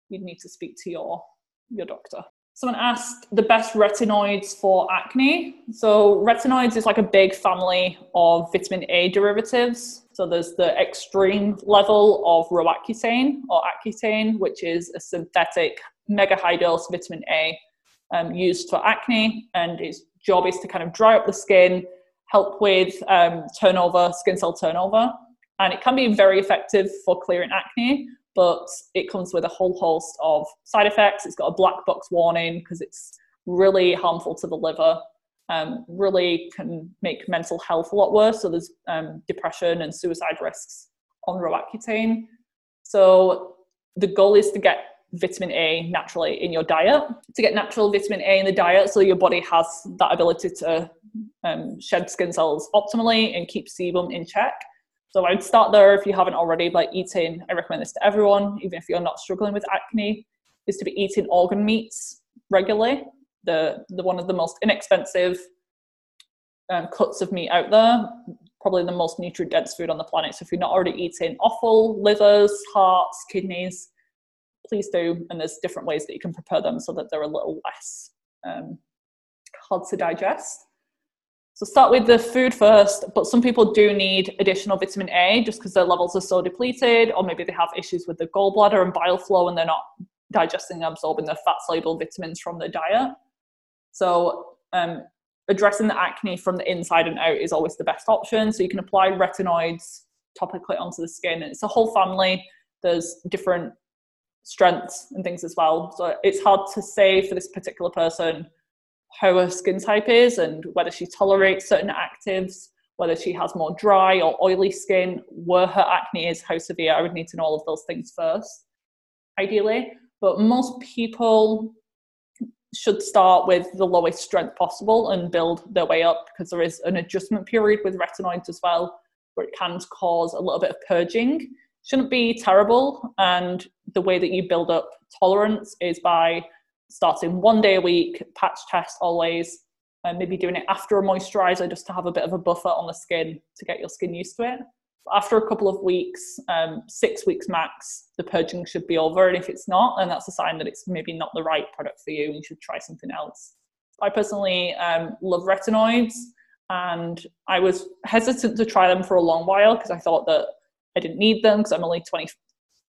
you'd need to speak to your your doctor. Someone asked the best retinoids for acne. So retinoids is like a big family of vitamin A derivatives. So there's the extreme level of roaccutane or Accutane, which is a synthetic mega high dose vitamin A um, used for acne, and its job is to kind of dry up the skin help with um, turnover, skin cell turnover. And it can be very effective for clearing acne, but it comes with a whole host of side effects. It's got a black box warning because it's really harmful to the liver. Um, really can make mental health a lot worse. So there's um, depression and suicide risks on Roaccutane. So the goal is to get vitamin A naturally in your diet. To get natural vitamin A in the diet, so your body has that ability to um, shed skin cells optimally and keep sebum in check. So I would start there if you haven't already by eating. I recommend this to everyone, even if you're not struggling with acne, is to be eating organ meats regularly. The the one of the most inexpensive um, cuts of meat out there, probably the most nutrient dense food on the planet. So if you're not already eating offal, livers, hearts, kidneys, please do. And there's different ways that you can prepare them so that they're a little less um, hard to digest. So start with the food first, but some people do need additional vitamin A just because their levels are so depleted, or maybe they have issues with the gallbladder and bile flow and they're not digesting and absorbing the fat soluble vitamins from the diet. So um, addressing the acne from the inside and out is always the best option. So you can apply retinoids topically onto the skin. It's a whole family. There's different strengths and things as well. So it's hard to say for this particular person how her skin type is and whether she tolerates certain actives, whether she has more dry or oily skin, where her acne is, how severe. I would need to know all of those things first, ideally. But most people should start with the lowest strength possible and build their way up because there is an adjustment period with retinoids as well, where it can cause a little bit of purging. Shouldn't be terrible. And the way that you build up tolerance is by starting one day a week, patch test always, and maybe doing it after a moisturizer just to have a bit of a buffer on the skin to get your skin used to it. after a couple of weeks, um, six weeks max, the purging should be over. And if it's not, then that's a sign that it's maybe not the right product for you and you should try something else. I personally um, love retinoids and I was hesitant to try them for a long while because I thought that I didn't need them because I'm only 20,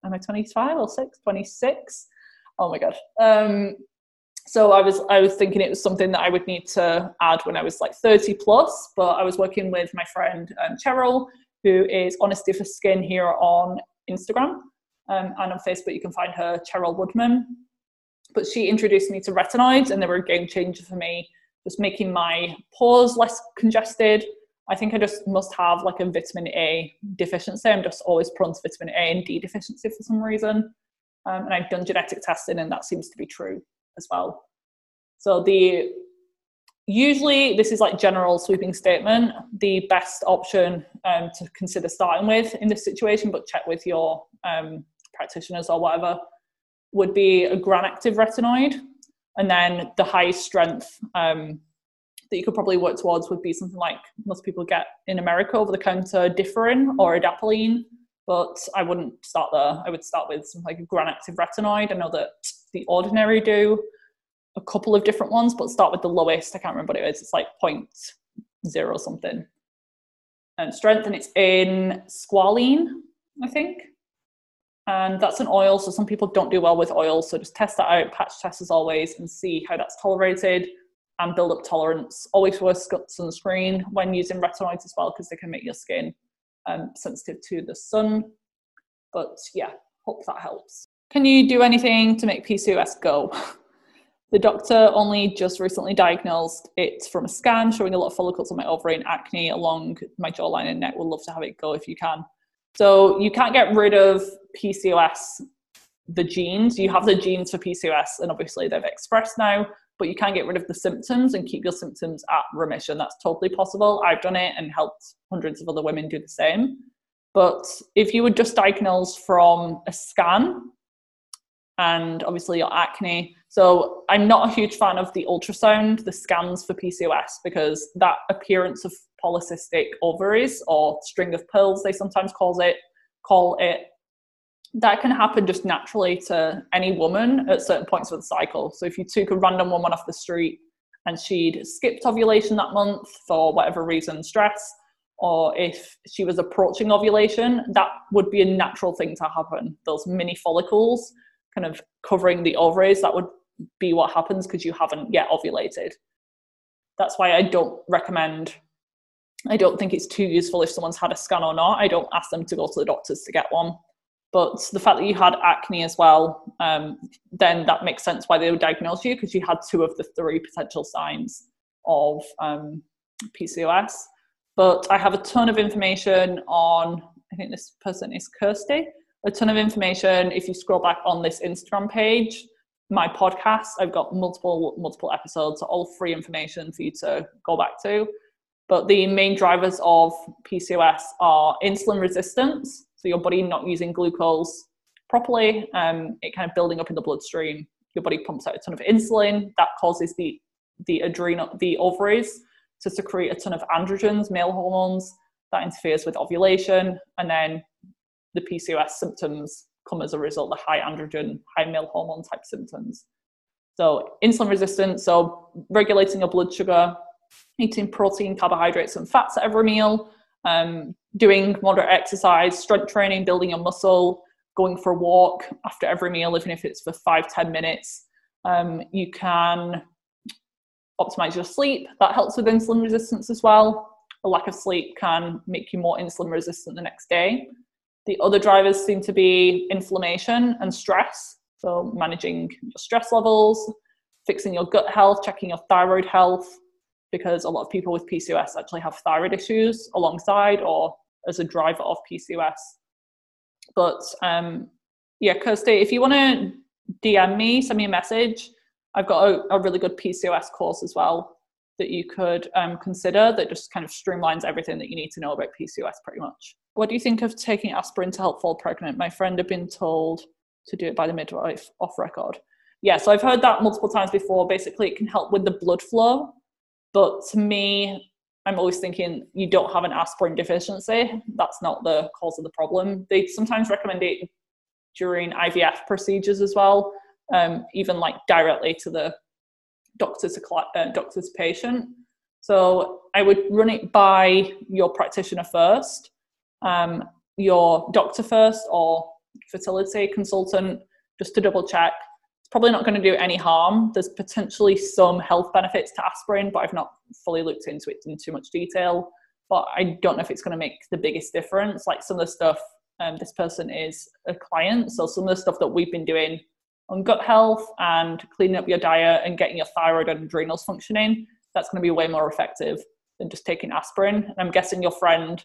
am I 25 or 6? 26 oh my god um, so i was i was thinking it was something that i would need to add when i was like 30 plus but i was working with my friend um, cheryl who is Honesty for Skin here on Instagram. Um, and on Facebook, you can find her, Cheryl Woodman. But she introduced me to retinoids, and they were a game changer for me, just making my pores less congested. I think I just must have like a vitamin A deficiency. I'm just always prone to vitamin A and D deficiency for some reason. Um, and I've done genetic testing, and that seems to be true as well. So the usually this is like general sweeping statement the best option um, to consider starting with in this situation but check with your um, practitioners or whatever would be a Granactive retinoid and then the highest strength um, that you could probably work towards would be something like most people get in america over the counter differin mm-hmm. or adapalene but i wouldn't start there i would start with something like a Granactive retinoid i know that the ordinary do a couple of different ones, but start with the lowest. I can't remember what it is. It's like point zero something. And strength, and it's in squalene, I think. And that's an oil, so some people don't do well with oil. So just test that out, patch test as always, and see how that's tolerated and build up tolerance. Always wear sunscreen when using retinoids as well, because they can make your skin um, sensitive to the sun. But yeah, hope that helps. Can you do anything to make PCOS go? The doctor only just recently diagnosed it from a scan showing a lot of follicles on my ovary and acne along my jawline and neck. We'll love to have it go if you can. So you can't get rid of PCOS, the genes. You have the genes for PCOS, and obviously they've expressed now, but you can get rid of the symptoms and keep your symptoms at remission. That's totally possible. I've done it and helped hundreds of other women do the same. But if you were just diagnosed from a scan and obviously your acne, so I'm not a huge fan of the ultrasound, the scans for PCOS, because that appearance of polycystic ovaries or string of pills, they sometimes call it, call it, that can happen just naturally to any woman at certain points of the cycle. So if you took a random woman off the street and she'd skipped ovulation that month for whatever reason, stress, or if she was approaching ovulation, that would be a natural thing to happen. Those mini follicles kind of covering the ovaries, that would be what happens because you haven't yet ovulated. That's why I don't recommend, I don't think it's too useful if someone's had a scan or not. I don't ask them to go to the doctors to get one. But the fact that you had acne as well, um, then that makes sense why they would diagnose you because you had two of the three potential signs of um, PCOS. But I have a ton of information on, I think this person is Kirsty, a ton of information if you scroll back on this Instagram page my podcast. I've got multiple multiple episodes, so all free information for you to go back to. But the main drivers of PCOS are insulin resistance, so your body not using glucose properly, um, it kind of building up in the bloodstream. Your body pumps out a ton of insulin that causes the the adrenal the ovaries to secrete a ton of androgens, male hormones that interferes with ovulation, and then the PCOS symptoms come as a result of high androgen, high male hormone type symptoms. So insulin resistance, so regulating your blood sugar, eating protein, carbohydrates, and fats at every meal, um, doing moderate exercise, strength training, building your muscle, going for a walk after every meal, even if it's for five, 10 minutes. Um, you can optimize your sleep. That helps with insulin resistance as well. A lack of sleep can make you more insulin resistant the next day. The other drivers seem to be inflammation and stress. So, managing your stress levels, fixing your gut health, checking your thyroid health, because a lot of people with PCOS actually have thyroid issues alongside or as a driver of PCOS. But um, yeah, Kirsty, if you want to DM me, send me a message. I've got a, a really good PCOS course as well that you could um, consider that just kind of streamlines everything that you need to know about PCOS pretty much. What do you think of taking aspirin to help fall pregnant? My friend had been told to do it by the midwife off record. Yeah, so I've heard that multiple times before. Basically, it can help with the blood flow. But to me, I'm always thinking you don't have an aspirin deficiency. That's not the cause of the problem. They sometimes recommend it during IVF procedures as well, um, even like directly to the doctor to uh, patient. So I would run it by your practitioner first um, your doctor first or fertility consultant just to double check. It's probably not going to do any harm. There's potentially some health benefits to aspirin, but I've not fully looked into it in too much detail. but I don't know if it's going to make the biggest difference. Like some of the stuff, um, this person is a client, so some of the stuff that we've been doing on gut health and cleaning up your diet and getting your thyroid and adrenals functioning, that's going to be way more effective than just taking aspirin. And I'm guessing your friend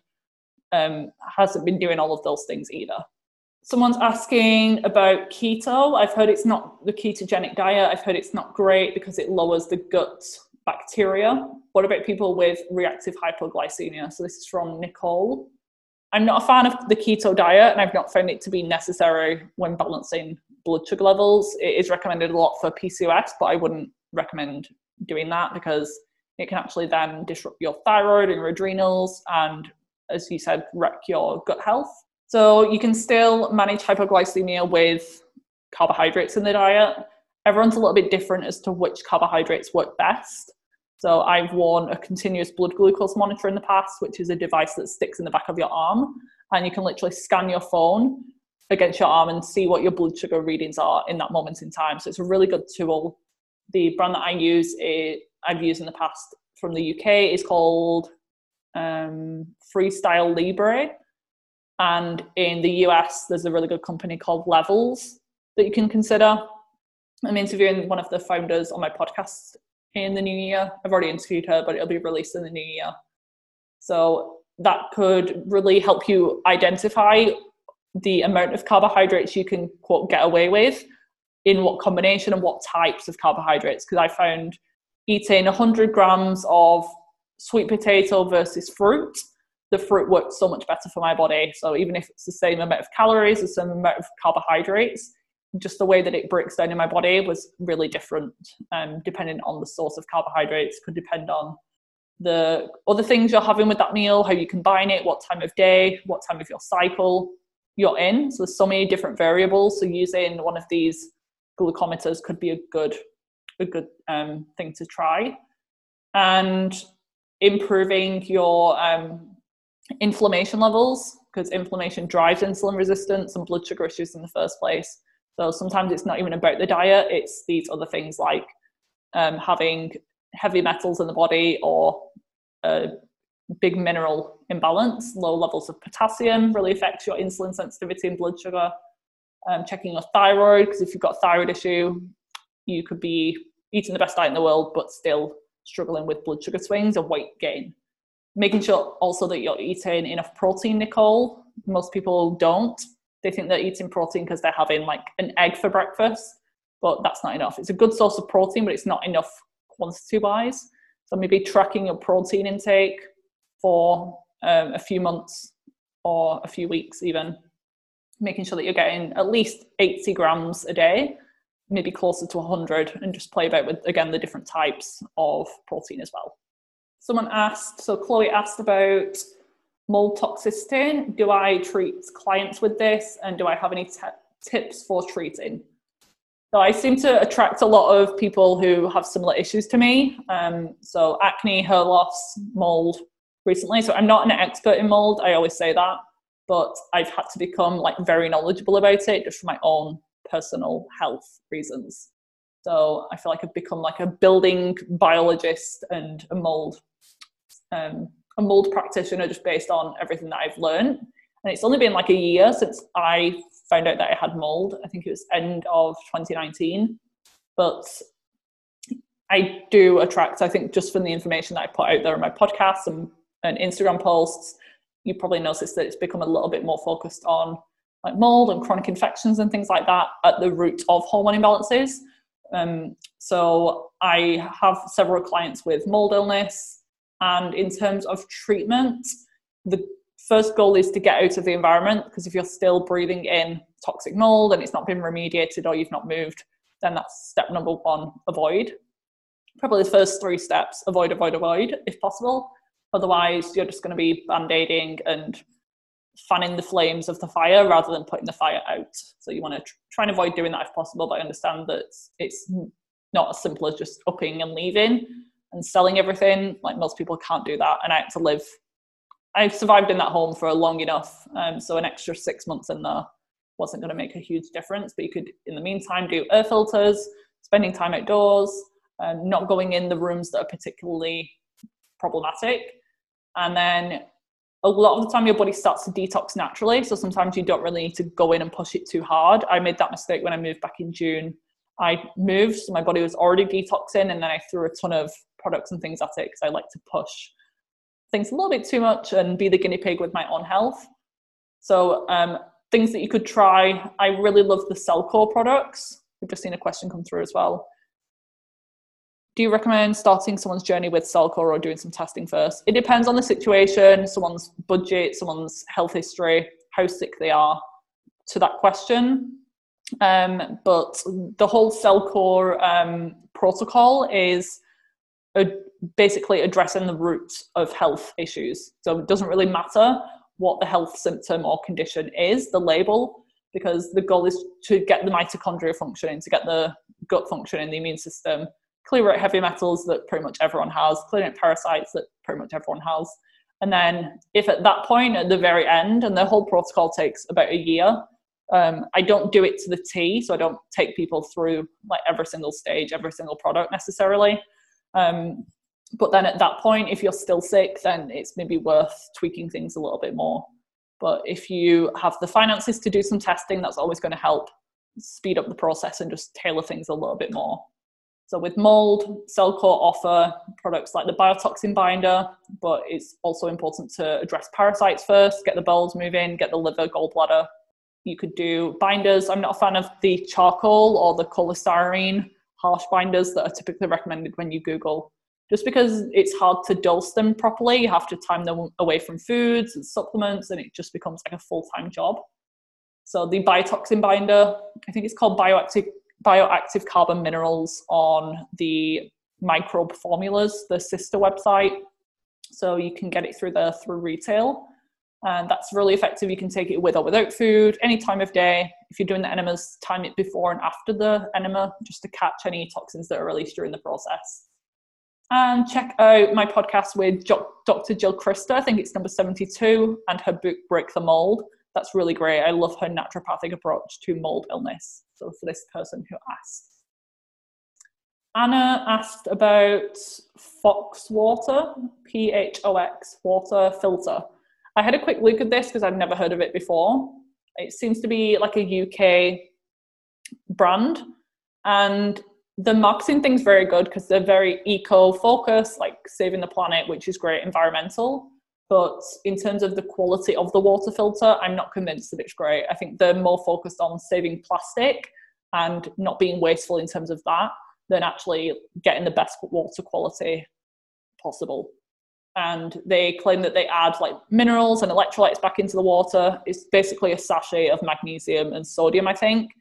um, hasn't been doing all of those things either. Someone's asking about keto. I've heard it's not the ketogenic diet. I've heard it's not great because it lowers the gut bacteria. What about people with reactive hypoglycemia? So this is from Nicole. I'm not a fan of the keto diet and I've not found it to be necessary when balancing blood sugar levels. It is recommended a lot for PCOS, but I wouldn't recommend doing that because it can actually then disrupt your thyroid and your adrenals and as you said, wreck your gut health. So you can still manage hypoglycemia with carbohydrates in the diet. Everyone's a little bit different as to which carbohydrates work best. So I've worn a continuous blood glucose monitor in the past, which is a device that sticks in the back of your arm, and you can literally scan your phone against your arm and see what your blood sugar readings are in that moment in time. So it's a really good tool. The brand that I use, I've used in the past from the UK, is called um, Freestyle Libre. And in the US, there's a really good company called Levels that you can consider. I'm interviewing one of the founders on my podcast in the new year. I've already interviewed her, but it'll be released in the new year. So that could really help you identify the amount of carbohydrates you can quote get away with in what combination and what types of carbohydrates. Because I found eating 100 grams of sweet potato versus fruit, the fruit works so much better for my body. So even if it's the same amount of calories, the same amount of carbohydrates, just the way that it breaks down in my body was really different. Um, depending on the source of carbohydrates, could depend on the other things you're having with that meal, how you combine it, what time of day, what time of your cycle you're in. So there's so many different variables. So using one of these glucometers could be a good a good um, thing to try. And improving your um, inflammation levels because inflammation drives insulin resistance and blood sugar issues in the first place. So sometimes it's not even about the diet, it's these other things like um, having heavy metals in the body or a big mineral imbalance. Low levels of potassium really affects your insulin sensitivity and blood sugar. Um, checking your thyroid, because if you've got thyroid issue, you could be eating the best diet in the world, but still struggling with blood sugar swings and weight gain. Making sure also that you're eating enough protein, Nicole. Most people don't. They think they're eating protein because they're having like an egg for breakfast, but that's not enough. It's a good source of protein, but it's not enough quantity wise. So maybe tracking your protein intake for um, a few months or a few weeks, even making sure that you're getting at least 80 grams a day maybe closer to 100 and just play about with again the different types of protein as well someone asked so chloe asked about mold toxicity. Do i treat clients with this? And do i have any t- tips for treating? So i seem to attract a lot of people who have similar issues to me. Um, so acne hair loss mold recently. So i'm not an expert in mold i always say that. But i've had to become like very knowledgeable about it just for my own personal health reasons. So I feel like I've become like a building biologist and a mold um, a mold practitioner just based on everything that I've learned. And it's only been like a year since I found out that I had mold. I think it was end of 2019. But I do attract, I think, just from the information that I put out there on my podcasts and, and Instagram posts, you probably noticed that it's become a little bit more focused on like mold and chronic infections and things like that at the root of hormone imbalances. Um, so I have several clients with mold illness, and in terms of treatment, the first goal is to get out of the environment because if you're still breathing in toxic mold and it's not been remediated or you've not moved, then that's step number one: avoid. Probably the first three steps: avoid, avoid, avoid, if possible. Otherwise, you're just going to be band-aiding and fanning the flames of the fire rather than putting the fire out. So you want to tr- try and avoid doing that if possible, but I understand that it's not as simple as just upping and leaving and selling everything. Like most people can't do that. And I had to live, I survived in that home for long enough. Um, so an extra six months in there wasn't going to make a huge difference. But you could, in the meantime, do air filters, spending time outdoors, um, not going in the rooms that are particularly problematic And then a lot of the time your body starts to detox naturally. So sometimes you don't really need to go in and push it too hard. I made that mistake when I moved back in June. I moved, so my body was already detoxing, and then I threw a ton of products and things at it because I like to push things a little bit too much and be the guinea pig with my own health. So um, things that you could try. I really love the Cellcore products. We've just seen a question come through as well do you recommend starting someone's journey with Cellcore or doing some testing first? It depends on the situation, someone's budget, someone's health history, how sick they are to that question. Um, but the whole Cellcore um, protocol is a, basically addressing the root of health issues. So it doesn't really matter what the health symptom or condition is, the label, because the goal is to get the mitochondria functioning, to get the gut functioning, the immune system clear out heavy metals that pretty much everyone has, clear out parasites that pretty much everyone has. And then, if at that point, at the very end, and the whole protocol takes about a year, um, I don't do it to the T, so I don't take people through like every single stage, every single product necessarily. Um, but then at that point, if you're still sick, then it's maybe worth tweaking things a little bit more. But if you have the finances to do some testing, that's always going to help speed up the process and just tailor things a little bit more. So with mold, Cellcore offer products like the biotoxin binder, but it's also important to address parasites first, get the bowels moving, get the liver, gallbladder. You could do binders. I'm not a fan of the charcoal or the cholesterol harsh binders that are typically recommended when you Google. Just because it's hard to dose them properly, you have to time them away from foods and supplements, and it just becomes like a full time job. So the biotoxin binder, I think it's called bioactive bioactive carbon minerals on the microbe formulas, the sister website. So you can get it through there through retail. And that's really effective. You can take it with or without food, any time of day. If you're doing the enemas, time it before and after the enema just to catch any toxins that are released during the process. And check out my podcast with Dr. Jill Crista. I think it's number 72, and her book, Break the Mold that's really great. I love her naturopathic approach to mold illness. So for this person who asked. Anna asked about Phox water, P H O X water filter. I had a quick look at this because I'd never heard of it before. It seems to be like a UK brand, and the marketing thing's very good because they're very eco focused, like saving the planet, which is great, environmental. But in terms of the quality of the water filter, I'm not convinced that it's great. I think they're more focused on saving plastic and not being wasteful in terms of that than actually getting the best water quality possible. And they claim that they add like minerals and electrolytes back into the water. It's basically a sachet of magnesium and sodium, I think.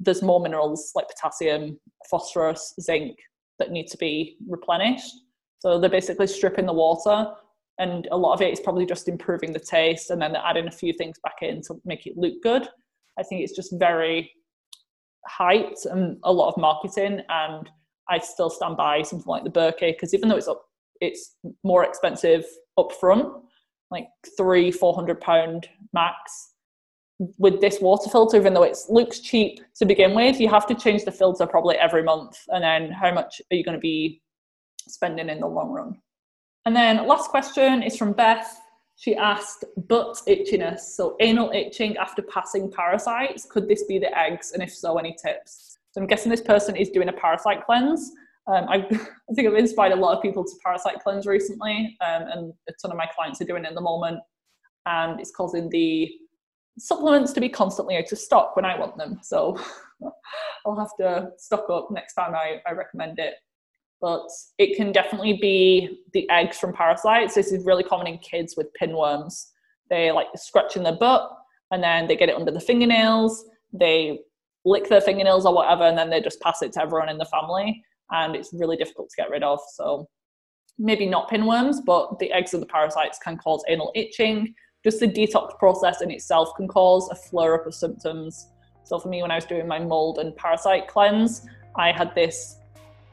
There's more minerals like potassium, phosphorus, zinc that need to be replenished. So they're basically stripping the water and a lot of it is probably just improving the taste and then they're adding a few things back in to make it look good i think it's just very hyped and a lot of marketing and i still stand by something like the Berkey because even though it's up it's more expensive up front like three four hundred pound max with this water filter even though it looks cheap to begin with you have to change the filter probably every month and then how much are you going to be spending in the long run and then last question is from Beth. She asked butt itchiness, so anal itching after passing parasites. Could this be the eggs? And if so, any tips? So I'm guessing this person is doing a parasite cleanse. Um, I, I, think I've inspired a lot of people to parasite cleanse recently, um, and a ton of my clients are doing it at the moment. And it's causing the supplements to be constantly out of stock when I want them. So I'll have to stock up next time I, I recommend it but it can definitely be the eggs from parasites. This is really common in kids with pinworms. They like scratching their butt and then they get it under the fingernails. They lick their fingernails or whatever, and then they just pass it to everyone in the family. And it's really difficult to get rid of. So maybe not pinworms, but the eggs of the parasites can cause anal itching. Just the detox process in itself can cause a flare up of symptoms. So for me, when I was doing my mold and parasite cleanse, I had this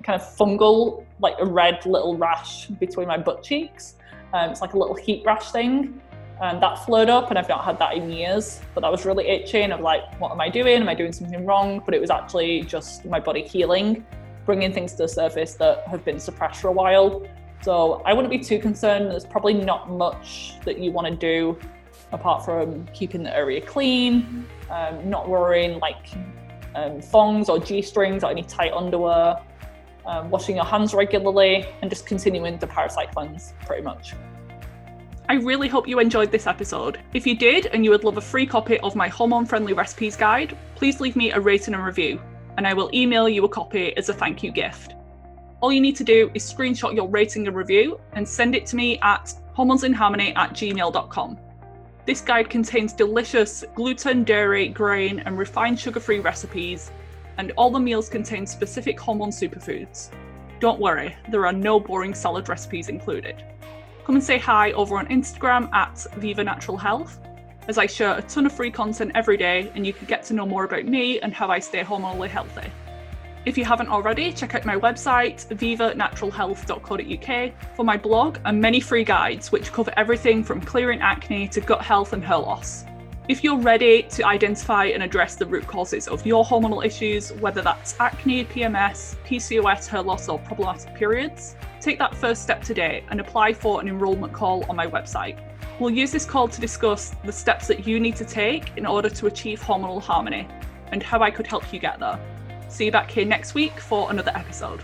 kind of fungal, like a red little rash between my butt cheeks. Um, it's like a little heat rash thing. And that flared up, and I've not had that in years. But that was really itchy, and I'm like, what am I doing? Am I doing something wrong? But it was actually just my body healing, bringing things to the surface that have been suppressed for a while. So I wouldn't be too concerned. There's probably not much that you want to do apart from keeping the area clean, um, not wearing like um, thongs or G strings or any tight underwear, um, washing your hands regularly, and just continuing the parasite cleanse pretty much. I really hope you enjoyed this episode. If you did and you would love a free copy of my hormone friendly recipes guide, please leave me a rating and review, and I will email you a copy as a thank you gift. All you need to do is screenshot your rating and review and send it to me at hormonesinharmony at gmail.com. This guide contains delicious gluten, dairy, grain, and refined sugar free recipes, and all the meals contain specific hormone superfoods. Don't worry, there are no boring salad recipes included. Come and say hi over on Instagram at Viva Natural Health, as I share a ton of free content every day and you can get to know more about me and how I stay hormonally healthy. If you haven't already, check out my website, vivanaturalhealth.co.uk, for my blog and many free guides which cover everything from clearing acne to gut health and hair loss. If you're ready to identify and address the root causes of your hormonal issues, whether that's acne, PMS, PCOS, hair loss, or problematic periods, take that first step today and apply for an enrolment call on my website. We'll use this call to discuss the steps that you need to take in order to achieve hormonal harmony and how I could help you get there. See you back here next week for another episode.